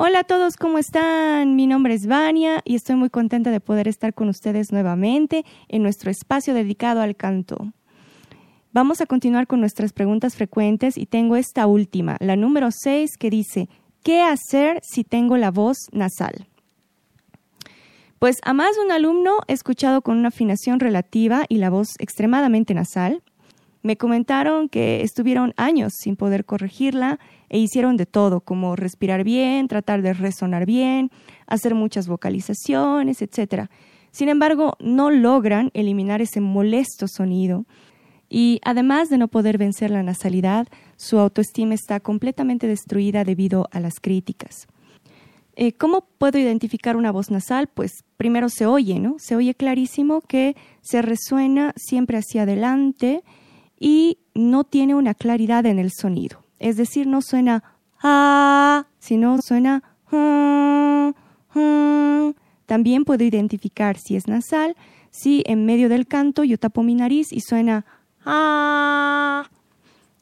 Hola a todos, ¿cómo están? Mi nombre es Vania y estoy muy contenta de poder estar con ustedes nuevamente en nuestro espacio dedicado al canto. Vamos a continuar con nuestras preguntas frecuentes y tengo esta última, la número 6, que dice, ¿qué hacer si tengo la voz nasal? Pues a más de un alumno he escuchado con una afinación relativa y la voz extremadamente nasal. Me comentaron que estuvieron años sin poder corregirla e hicieron de todo, como respirar bien, tratar de resonar bien, hacer muchas vocalizaciones, etc. Sin embargo, no logran eliminar ese molesto sonido y además de no poder vencer la nasalidad, su autoestima está completamente destruida debido a las críticas. Eh, ¿Cómo puedo identificar una voz nasal? Pues primero se oye, ¿no? Se oye clarísimo que se resuena siempre hacia adelante y no tiene una claridad en el sonido. Es decir, no suena ah, sino suena También puedo identificar si es nasal, si en medio del canto yo tapo mi nariz y suena ah.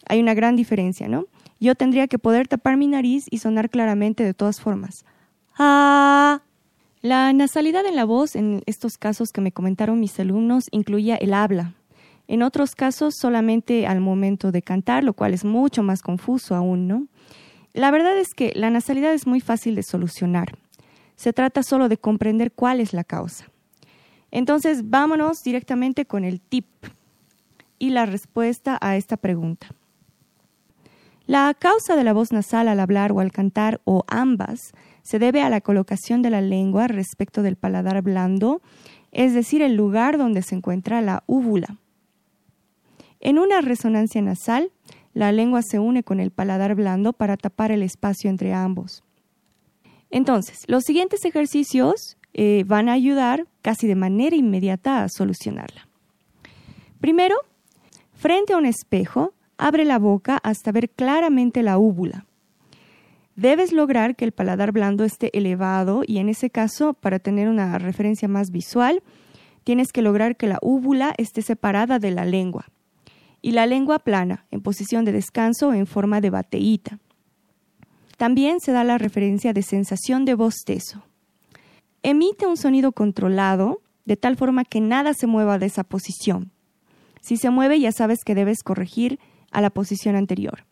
Hay una gran diferencia, ¿no? Yo tendría que poder tapar mi nariz y sonar claramente de todas formas. Ah. La nasalidad en la voz en estos casos que me comentaron mis alumnos incluía el habla, en otros casos solamente al momento de cantar, lo cual es mucho más confuso aún, ¿no? La verdad es que la nasalidad es muy fácil de solucionar. Se trata solo de comprender cuál es la causa. Entonces, vámonos directamente con el tip y la respuesta a esta pregunta. La causa de la voz nasal al hablar o al cantar, o ambas, se debe a la colocación de la lengua respecto del paladar blando, es decir, el lugar donde se encuentra la úvula. En una resonancia nasal, la lengua se une con el paladar blando para tapar el espacio entre ambos. Entonces, los siguientes ejercicios eh, van a ayudar casi de manera inmediata a solucionarla. Primero, frente a un espejo, abre la boca hasta ver claramente la úvula. Debes lograr que el paladar blando esté elevado y en ese caso, para tener una referencia más visual, tienes que lograr que la úvula esté separada de la lengua y la lengua plana, en posición de descanso en forma de bateíta. También se da la referencia de sensación de bostezo. Emite un sonido controlado, de tal forma que nada se mueva de esa posición. Si se mueve, ya sabes que debes corregir a la posición anterior.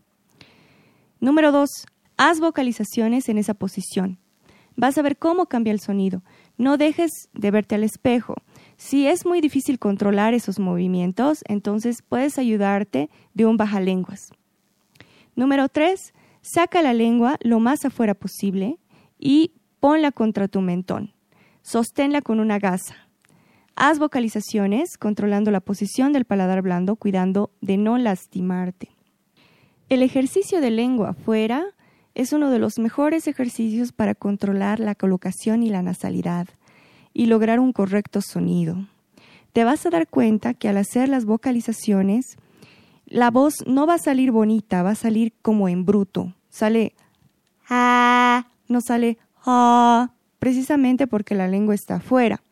Número 2. Haz vocalizaciones en esa posición. Vas a ver cómo cambia el sonido. No dejes de verte al espejo. Si es muy difícil controlar esos movimientos, entonces puedes ayudarte de un bajalenguas. Número 3. Saca la lengua lo más afuera posible y ponla contra tu mentón. Sosténla con una gasa. Haz vocalizaciones controlando la posición del paladar blando, cuidando de no lastimarte. El ejercicio de lengua afuera es uno de los mejores ejercicios para controlar la colocación y la nasalidad y lograr un correcto sonido. Te vas a dar cuenta que al hacer las vocalizaciones, la voz no va a salir bonita, va a salir como en bruto. Sale ah, no sale ah, precisamente porque la lengua está afuera.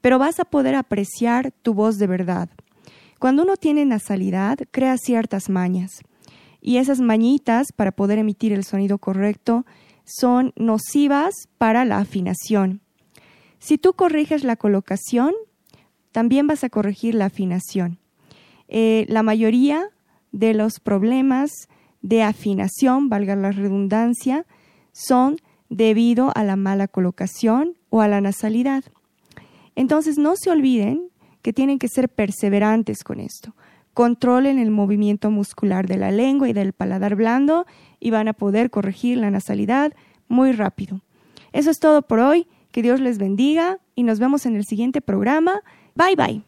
Pero vas a poder apreciar tu voz de verdad. Cuando uno tiene nasalidad, crea ciertas mañas. Y esas mañitas, para poder emitir el sonido correcto, son nocivas para la afinación. Si tú corriges la colocación, también vas a corregir la afinación. Eh, la mayoría de los problemas de afinación, valga la redundancia, son debido a la mala colocación o a la nasalidad. Entonces no se olviden que tienen que ser perseverantes con esto. Controlen el movimiento muscular de la lengua y del paladar blando y van a poder corregir la nasalidad muy rápido. Eso es todo por hoy. Que Dios les bendiga y nos vemos en el siguiente programa. Bye bye.